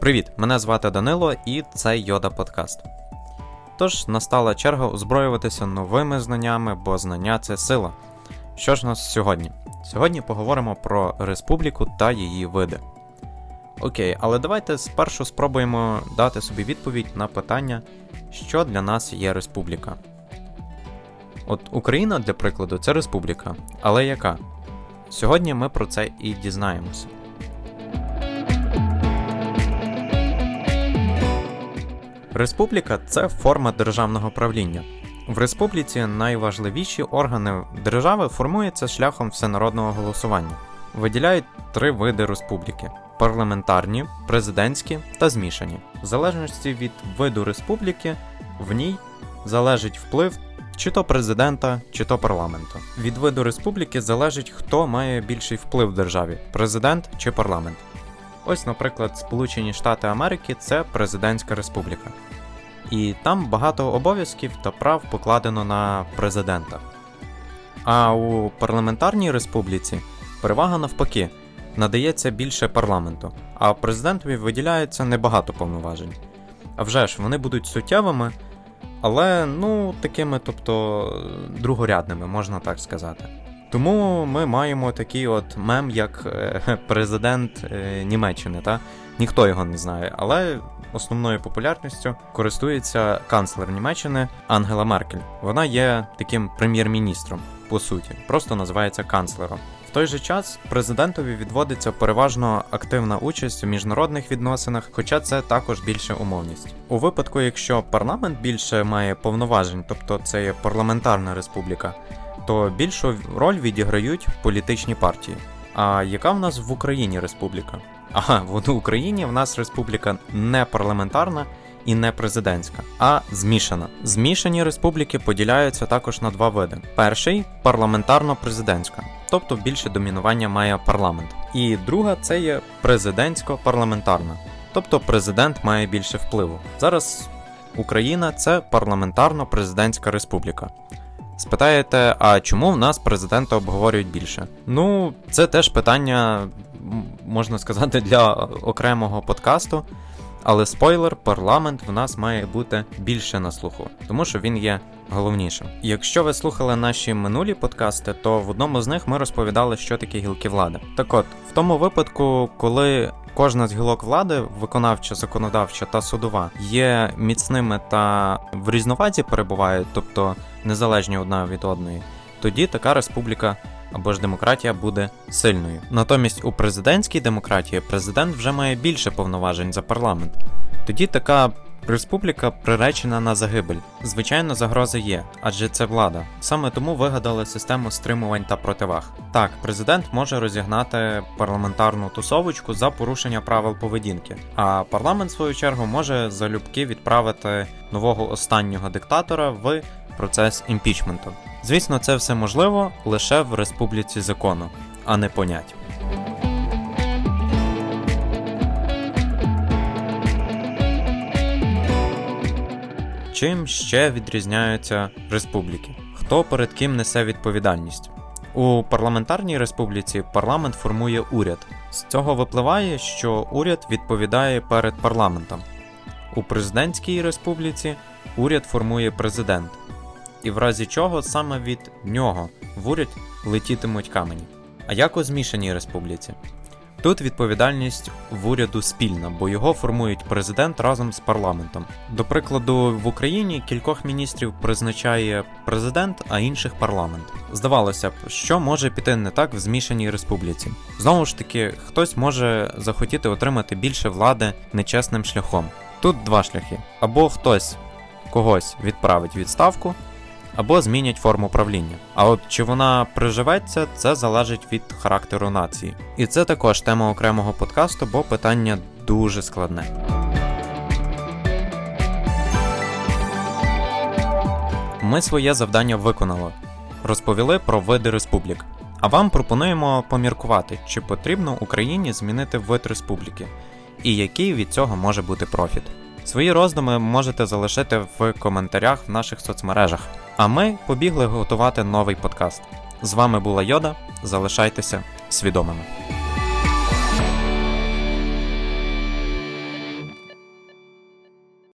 Привіт! Мене звати Данило і це Йода Подкаст. Тож настала черга озброюватися новими знаннями, бо знання це сила. Що ж нас сьогодні? Сьогодні поговоримо про республіку та її види. Окей, але давайте спершу спробуємо дати собі відповідь на питання, що для нас є республіка. От Україна, для прикладу, це республіка. Але яка? Сьогодні ми про це і дізнаємося. Республіка це форма державного правління. В республіці найважливіші органи держави формуються шляхом всенародного голосування. Виділяють три види республіки: парламентарні, президентські та змішані. В залежності від виду республіки, в ній залежить вплив чи то президента, чи то парламенту. Від виду республіки залежить, хто має більший вплив в державі президент чи парламент. Ось, наприклад, Сполучені Штати Америки це президентська республіка. І там багато обов'язків та прав покладено на президента. А у парламентарній республіці перевага навпаки надається більше парламенту, а президентові виділяється небагато повноважень. А вже ж, вони будуть суттєвими, але ну такими, тобто другорядними, можна так сказати. Тому ми маємо такий от мем, як е, президент е, Німеччини. Та? Ніхто його не знає, але основною популярністю користується канцлер Німеччини Ангела Меркель. Вона є таким прем'єр-міністром, по суті, просто називається канцлером. В той же час президентові відводиться переважно активна участь у міжнародних відносинах, хоча це також більше умовність. У випадку, якщо парламент більше має повноважень, тобто це є парламентарна республіка, то більшу роль відіграють політичні партії. А яка в нас в Україні республіка? Ага, в Україні в нас республіка не парламентарна і не президентська, а змішана. Змішані республіки поділяються також на два види: перший парламентарно-президентська, тобто більше домінування має парламент. І друга це є президентсько-парламентарна, тобто президент має більше впливу. Зараз Україна це парламентарно-президентська республіка. Спитаєте, а чому в нас президента обговорюють більше? Ну, це теж питання, можна сказати, для окремого подкасту. Але спойлер, парламент в нас має бути більше на слуху, тому що він є головнішим. Якщо ви слухали наші минулі подкасти, то в одному з них ми розповідали, що таке гілки влади. Так от, в тому випадку, коли кожна з гілок влади, виконавча, законодавча та судова, є міцними та в різновазі перебувають, тобто незалежні одна від одної, тоді така республіка або ж демократія буде сильною. Натомість у президентській демократії президент вже має більше повноважень за парламент. Тоді така республіка приречена на загибель. Звичайно, загроза є, адже це влада. Саме тому вигадали систему стримувань та противаг. Так, президент може розігнати парламентарну тусовочку за порушення правил поведінки, а парламент, в свою чергу, може залюбки відправити нового останнього диктатора в процес імпічменту. Звісно, це все можливо лише в республіці закону, а не понять. Чим ще відрізняються республіки? Хто перед ким несе відповідальність? У парламентарній республіці парламент формує уряд. З цього випливає, що уряд відповідає перед парламентом. У президентській республіці уряд формує президент і в разі чого саме від нього в уряд летітимуть камені. А як у змішаній республіці? Тут відповідальність в уряду спільна, бо його формують президент разом з парламентом. До прикладу, в Україні кількох міністрів призначає президент, а інших парламент. Здавалося б, що може піти не так в змішаній республіці. Знову ж таки, хтось може захотіти отримати більше влади нечесним шляхом. Тут два шляхи: або хтось когось відправить відставку, або змінять форму правління. А от чи вона приживеться, це залежить від характеру нації. І це також тема окремого подкасту, бо питання дуже складне. Ми своє завдання виконали. Розповіли про види республік. А вам пропонуємо поміркувати, чи потрібно Україні змінити вид республіки, і який від цього може бути профіт. Свої роздуми можете залишити в коментарях в наших соцмережах. А ми побігли готувати новий подкаст. З вами була Йода. Залишайтеся свідомими.